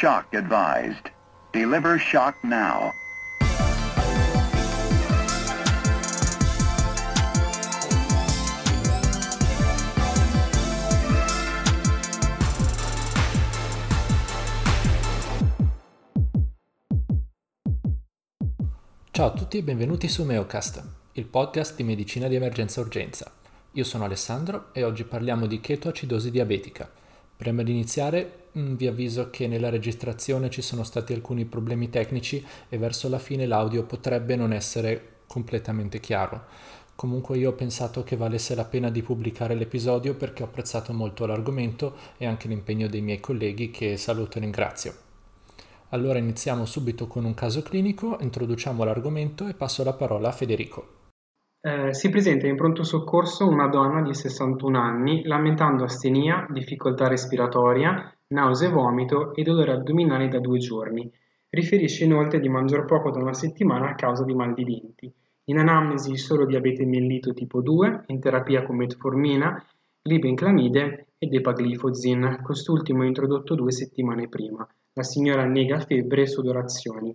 shock advised. Deliver shock now. Ciao a tutti e benvenuti su Meocast, il podcast di medicina di emergenza urgenza. Io sono Alessandro e oggi parliamo di chetoacidosi diabetica. Prima di iniziare mm, vi avviso che nella registrazione ci sono stati alcuni problemi tecnici e verso la fine l'audio potrebbe non essere completamente chiaro. Comunque io ho pensato che valesse la pena di pubblicare l'episodio perché ho apprezzato molto l'argomento e anche l'impegno dei miei colleghi che saluto e ringrazio. Allora iniziamo subito con un caso clinico, introduciamo l'argomento e passo la parola a Federico. Eh, si presenta in pronto soccorso una donna di 61 anni lamentando astenia, difficoltà respiratoria, nausea e vomito e dolore addominali da due giorni. Riferisce inoltre di mangiare poco da una settimana a causa di mal di denti. In anamnesi solo diabete mellito tipo 2, in terapia con metformina, glibenclamide ed epaglifozin, quest'ultimo introdotto due settimane prima. La signora nega febbre e sudorazioni.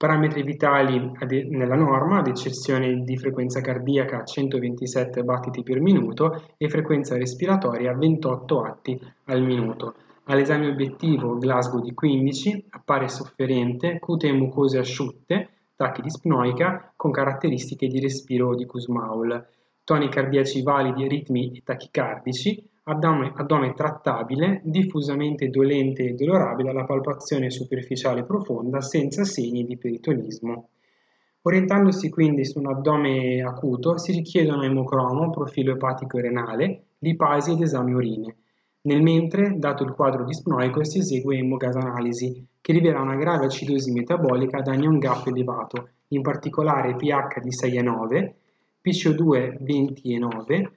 Parametri vitali nella norma, ad eccezione di frequenza cardiaca 127 battiti per minuto e frequenza respiratoria 28 atti al minuto. All'esame obiettivo Glasgow di 15 appare sofferente, cute e mucose asciutte, tacchi dispnoica con caratteristiche di respiro di Kussmaul, toni cardiaci validi, ritmi e tachicardici, addome, addome trattabile, diffusamente dolente e dolorabile alla palpazione superficiale profonda senza segni di peritonismo. Orientandosi quindi su un addome acuto si richiedono emocromo, profilo epatico e renale, lipasi ed esami urine. Nel mentre, dato il quadro dispnoico, si esegue emogasanalisi, che rivela una grave acidosi metabolica ad anion gap elevato, in particolare pH di 6 e 9, PCO2 20 e 9,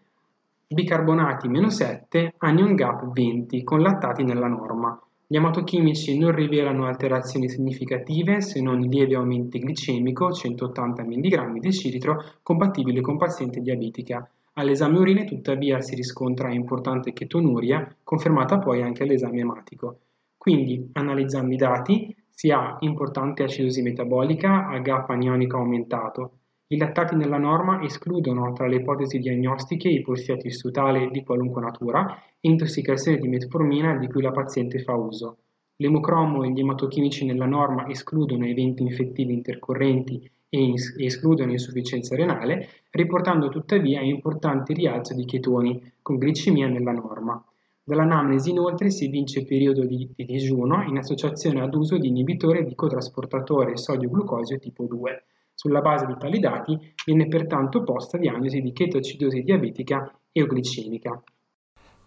bicarbonati meno 7, anion gap 20, con lattati nella norma. Gli ematochimici non rivelano alterazioni significative se non lieve aumento glicemico 180 mg di cilitro compatibile con paziente diabetica. All'esame urine tuttavia si riscontra importante chetonuria, confermata poi anche all'esame ematico. Quindi, analizzando i dati, si ha importante acidosi metabolica a gap anionico aumentato, i lattati nella norma escludono tra le ipotesi diagnostiche ipostiatis totale di qualunque natura intossicazione di metformina di cui la paziente fa uso. L'emocromo e gli ematochimici nella norma escludono eventi infettivi intercorrenti e escludono insufficienza renale, riportando tuttavia importanti rialzo di chetoni con glicemia nella norma. Dall'anamnesi inoltre si evince periodo di, di digiuno in associazione ad uso di inibitore di cotrasportatore sodio-glucosio tipo 2. Sulla base di tali dati viene pertanto posta diagnosi di chetoacidosi diabetica eoglicemica.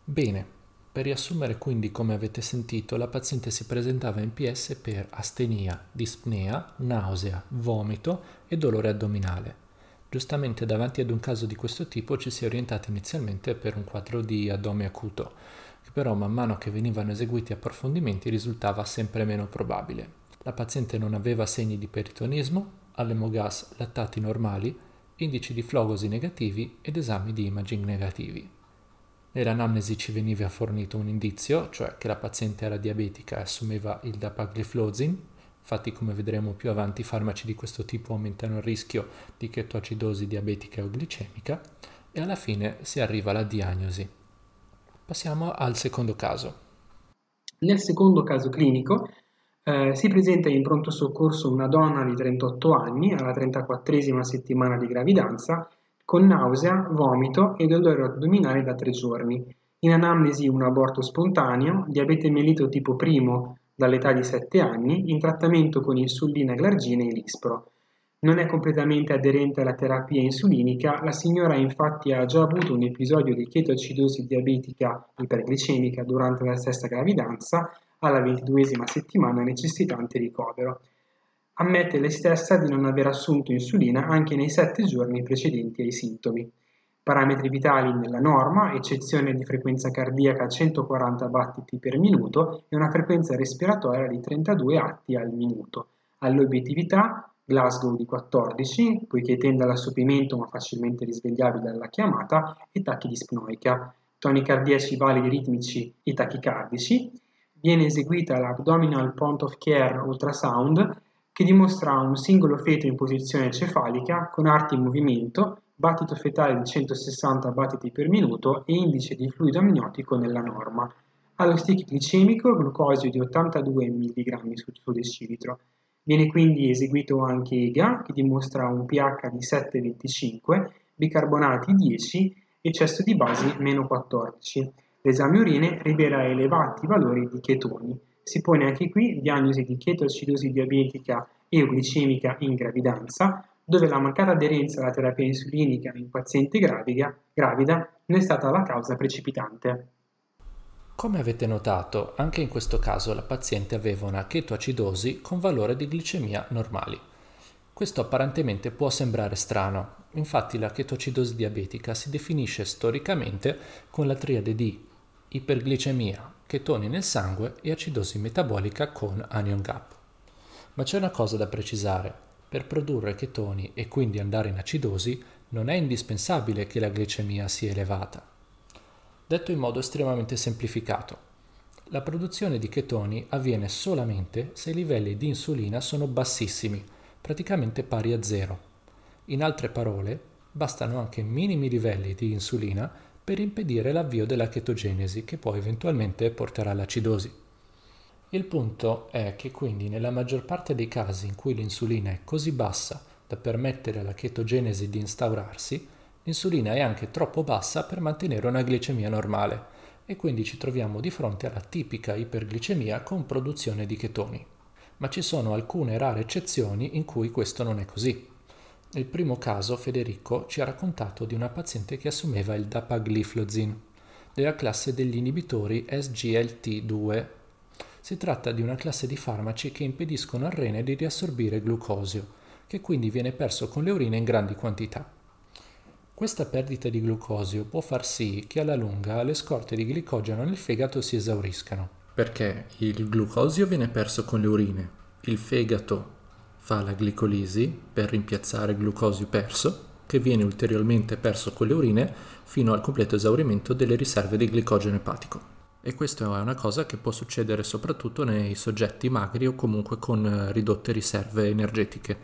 Bene, per riassumere quindi come avete sentito, la paziente si presentava in PS per astenia, dispnea, nausea, vomito e dolore addominale. Giustamente davanti ad un caso di questo tipo ci si è orientati inizialmente per un quadro di addome acuto, che però man mano che venivano eseguiti approfondimenti risultava sempre meno probabile. La paziente non aveva segni di peritonismo, all'emogas lattati normali, indici di flogosi negativi ed esami di imaging negativi. Nell'anamnesi ci veniva fornito un indizio, cioè che la paziente era diabetica e assumeva il dapagliflozin, infatti come vedremo più avanti i farmaci di questo tipo aumentano il rischio di chetoacidosi diabetica o glicemica e alla fine si arriva alla diagnosi. Passiamo al secondo caso. Nel secondo caso clinico eh, si presenta in pronto soccorso una donna di 38 anni alla 34esima settimana di gravidanza con nausea, vomito e dolore addominale da tre giorni. In anamnesi un aborto spontaneo, diabete mellito tipo primo dall'età di 7 anni, in trattamento con insulina glargina e lispro. Non è completamente aderente alla terapia insulinica, la signora infatti ha già avuto un episodio di chetoacidosi diabetica iperglicemica durante la stessa gravidanza alla ventiduesima settimana necessitante ricovero. Ammette lei stessa di non aver assunto insulina anche nei sette giorni precedenti ai sintomi. Parametri vitali nella norma, eccezione di frequenza cardiaca a 140 battiti per minuto e una frequenza respiratoria di 32 atti al minuto. All'obiettività Glasgow di 14, poiché tende all'assopimento ma facilmente risvegliabile dalla chiamata, e tacchi dispnoica, toni cardiaci validi ritmici e tachicardici, viene eseguita l'Abdominal Point of Care Ultrasound che dimostra un singolo feto in posizione cefalica con arti in movimento, battito fetale di 160 battiti per minuto e indice di fluido amniotico nella norma. Allo stick glicemico glucosio di 82 mg su decilitro. Viene quindi eseguito anche EGA che dimostra un pH di 7,25, bicarbonati 10 e cesso di basi meno 14. L'esame urine rivela elevati valori di chetoni. Si pone anche qui diagnosi di chetoacidosi diabetica e glicemica in gravidanza, dove la mancata aderenza alla terapia insulinica in paziente gravida, gravida non è stata la causa precipitante. Come avete notato, anche in questo caso la paziente aveva una chetoacidosi con valore di glicemia normali. Questo apparentemente può sembrare strano, infatti la chetoacidosi diabetica si definisce storicamente con la triade di iperglicemia, chetoni nel sangue e acidosi metabolica con anion gap. Ma c'è una cosa da precisare. Per produrre chetoni e quindi andare in acidosi non è indispensabile che la glicemia sia elevata. Detto in modo estremamente semplificato, la produzione di chetoni avviene solamente se i livelli di insulina sono bassissimi, praticamente pari a zero. In altre parole, bastano anche minimi livelli di insulina per impedire l'avvio della chetogenesi che poi eventualmente porterà all'acidosi. Il punto è che quindi nella maggior parte dei casi in cui l'insulina è così bassa da permettere alla chetogenesi di instaurarsi, l'insulina è anche troppo bassa per mantenere una glicemia normale e quindi ci troviamo di fronte alla tipica iperglicemia con produzione di chetoni. Ma ci sono alcune rare eccezioni in cui questo non è così. Nel primo caso Federico ci ha raccontato di una paziente che assumeva il dapagliflozin della classe degli inibitori SGLT2. Si tratta di una classe di farmaci che impediscono al rene di riassorbire glucosio, che quindi viene perso con le urine in grandi quantità. Questa perdita di glucosio può far sì che alla lunga le scorte di glicogeno nel fegato si esauriscano. Perché il glucosio viene perso con le urine, il fegato fa la glicolisi per rimpiazzare glucosio perso, che viene ulteriormente perso con le urine fino al completo esaurimento delle riserve di glicogeno epatico. E questa è una cosa che può succedere soprattutto nei soggetti magri o comunque con eh, ridotte riserve energetiche.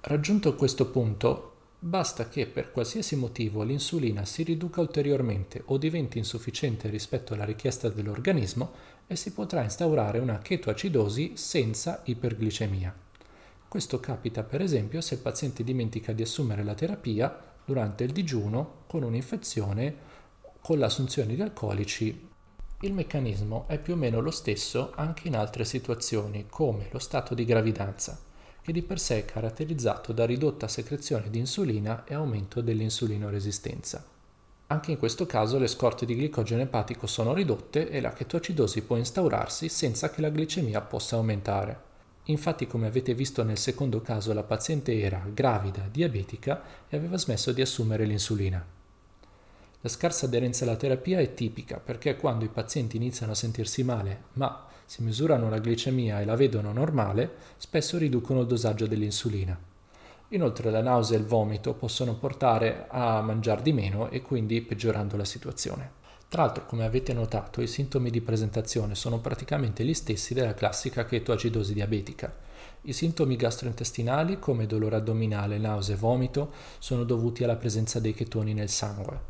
Raggiunto questo punto, basta che per qualsiasi motivo l'insulina si riduca ulteriormente o diventi insufficiente rispetto alla richiesta dell'organismo e si potrà instaurare una chetoacidosi senza iperglicemia. Questo capita per esempio se il paziente dimentica di assumere la terapia durante il digiuno con un'infezione con l'assunzione di alcolici. Il meccanismo è più o meno lo stesso anche in altre situazioni, come lo stato di gravidanza, che di per sé è caratterizzato da ridotta secrezione di insulina e aumento dell'insulinoresistenza. Anche in questo caso le scorte di glicogeno epatico sono ridotte e la chetoacidosi può instaurarsi senza che la glicemia possa aumentare. Infatti, come avete visto nel secondo caso, la paziente era gravida, diabetica e aveva smesso di assumere l'insulina. La scarsa aderenza alla terapia è tipica perché quando i pazienti iniziano a sentirsi male, ma si misurano la glicemia e la vedono normale, spesso riducono il dosaggio dell'insulina. Inoltre la nausea e il vomito possono portare a mangiare di meno e quindi peggiorando la situazione. Tra l'altro, come avete notato, i sintomi di presentazione sono praticamente gli stessi della classica chetoacidosi diabetica. I sintomi gastrointestinali, come dolore addominale, nausea e vomito, sono dovuti alla presenza dei chetoni nel sangue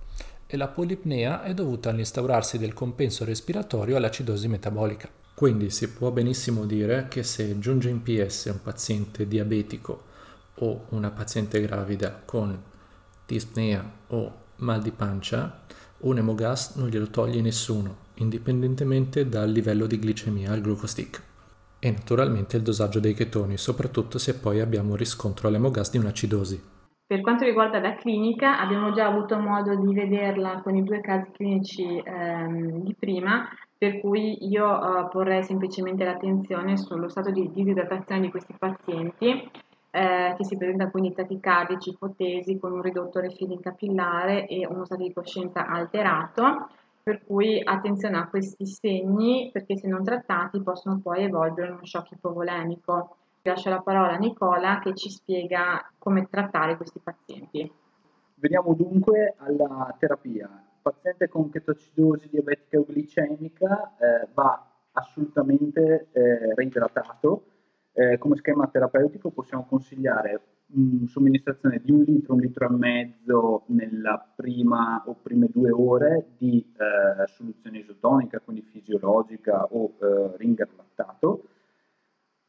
e la polipnea è dovuta all'instaurarsi del compenso respiratorio all'acidosi metabolica. Quindi si può benissimo dire che se giunge in PS un paziente diabetico o una paziente gravida con dispnea o mal di pancia, un emogas non glielo toglie nessuno, indipendentemente dal livello di glicemia al glucostick. E naturalmente il dosaggio dei chetoni, soprattutto se poi abbiamo un riscontro all'emogas di un'acidosi. Per quanto riguarda la clinica, abbiamo già avuto modo di vederla con i due casi clinici ehm, di prima, per cui io eh, porrei semplicemente l'attenzione sullo stato di disidratazione di questi pazienti eh, che si presenta quindi tachicardici, ipotesi con un ridotto refilling capillare e uno stato di coscienza alterato, per cui attenzione a questi segni perché se non trattati possono poi evolvere in uno shock ipovolemico. Lascio la parola a Nicola che ci spiega come trattare questi pazienti. Veniamo dunque alla terapia. Il paziente con chetoacidosi diabetica o glicemica eh, va assolutamente eh, reidratato. Eh, come schema terapeutico possiamo consigliare mh, somministrazione di un litro, un litro e mezzo nella prima o prime due ore di eh, soluzione isotonica, quindi fisiologica o eh, ringer lattato.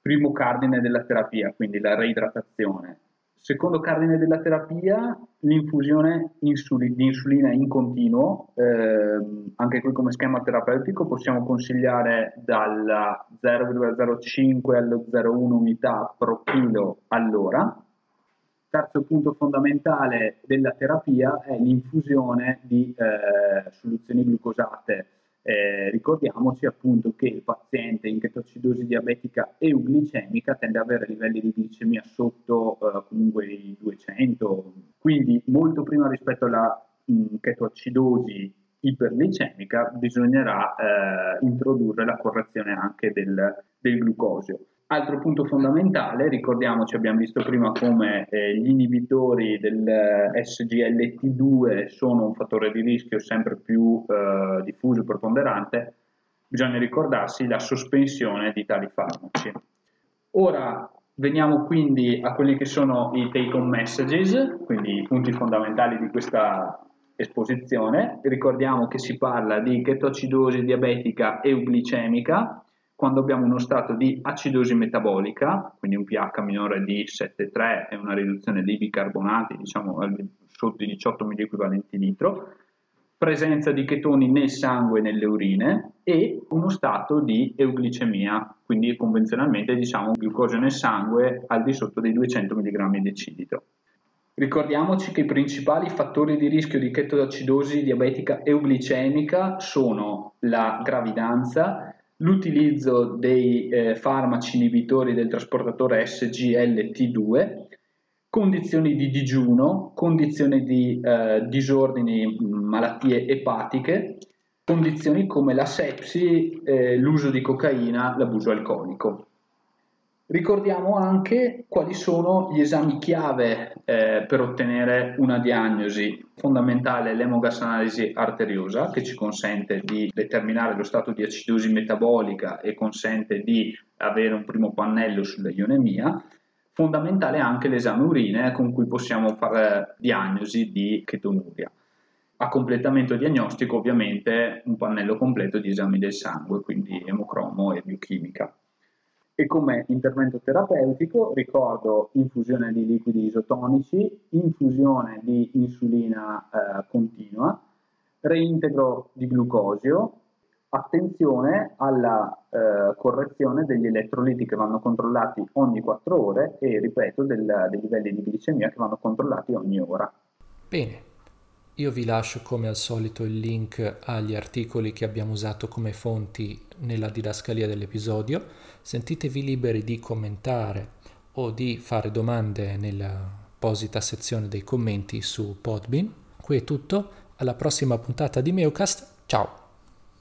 Primo cardine della terapia, quindi la reidratazione. Secondo cardine della terapia, l'infusione insuli- di insulina in continuo, eh, anche qui come schema terapeutico possiamo consigliare dalla 0,05 allo 0,1 unità pro chilo all'ora. Terzo punto fondamentale della terapia è l'infusione di eh, soluzioni glucosate eh, ricordiamoci appunto che il paziente in chetoacidosi diabetica euglicemica tende ad avere livelli di glicemia sotto eh, comunque i 200, quindi molto prima rispetto alla mh, chetoacidosi iperglicemica bisognerà eh, introdurre la correzione anche del, del glucosio. Altro punto fondamentale, ricordiamoci, abbiamo visto prima come eh, gli inibitori del SGLT2 sono un fattore di rischio sempre più eh, diffuso e preponderante, bisogna ricordarsi la sospensione di tali farmaci. Ora veniamo quindi a quelli che sono i take home messages, quindi i punti fondamentali di questa esposizione. Ricordiamo che si parla di chetoacidosi diabetica euglicemica, quando abbiamo uno stato di acidosi metabolica, quindi un pH minore di 7,3 e una riduzione dei bicarbonati, diciamo sotto i 18 milliequivalenti litro, presenza di chetoni nel sangue e nelle urine e uno stato di euglicemia, quindi convenzionalmente diciamo glucosio nel sangue al di sotto dei 200 mg decilitro. Ricordiamoci che i principali fattori di rischio di chetoacidosi diabetica euglicemica sono la gravidanza, l'utilizzo dei eh, farmaci inibitori del trasportatore SGLT2, condizioni di digiuno, condizioni di eh, disordini, malattie epatiche, condizioni come la sepsi, eh, l'uso di cocaina, l'abuso alcolico. Ricordiamo anche quali sono gli esami chiave eh, per ottenere una diagnosi fondamentale, l'emogas analisi arteriosa, che ci consente di determinare lo stato di acidosi metabolica e consente di avere un primo pannello sulla ionemia. Fondamentale anche l'esame urine con cui possiamo fare diagnosi di chetonuria. A completamento diagnostico ovviamente un pannello completo di esami del sangue, quindi emocromo e biochimica e come intervento terapeutico ricordo infusione di liquidi isotonici, infusione di insulina eh, continua, reintegro di glucosio, attenzione alla eh, correzione degli elettroliti che vanno controllati ogni 4 ore e ripeto del, dei livelli di glicemia che vanno controllati ogni ora. Bene, io vi lascio come al solito il link agli articoli che abbiamo usato come fonti nella didascalia dell'episodio. Sentitevi liberi di commentare o di fare domande nell'apposita sezione dei commenti su Podbean. Qui è tutto, alla prossima puntata di Meocast, ciao!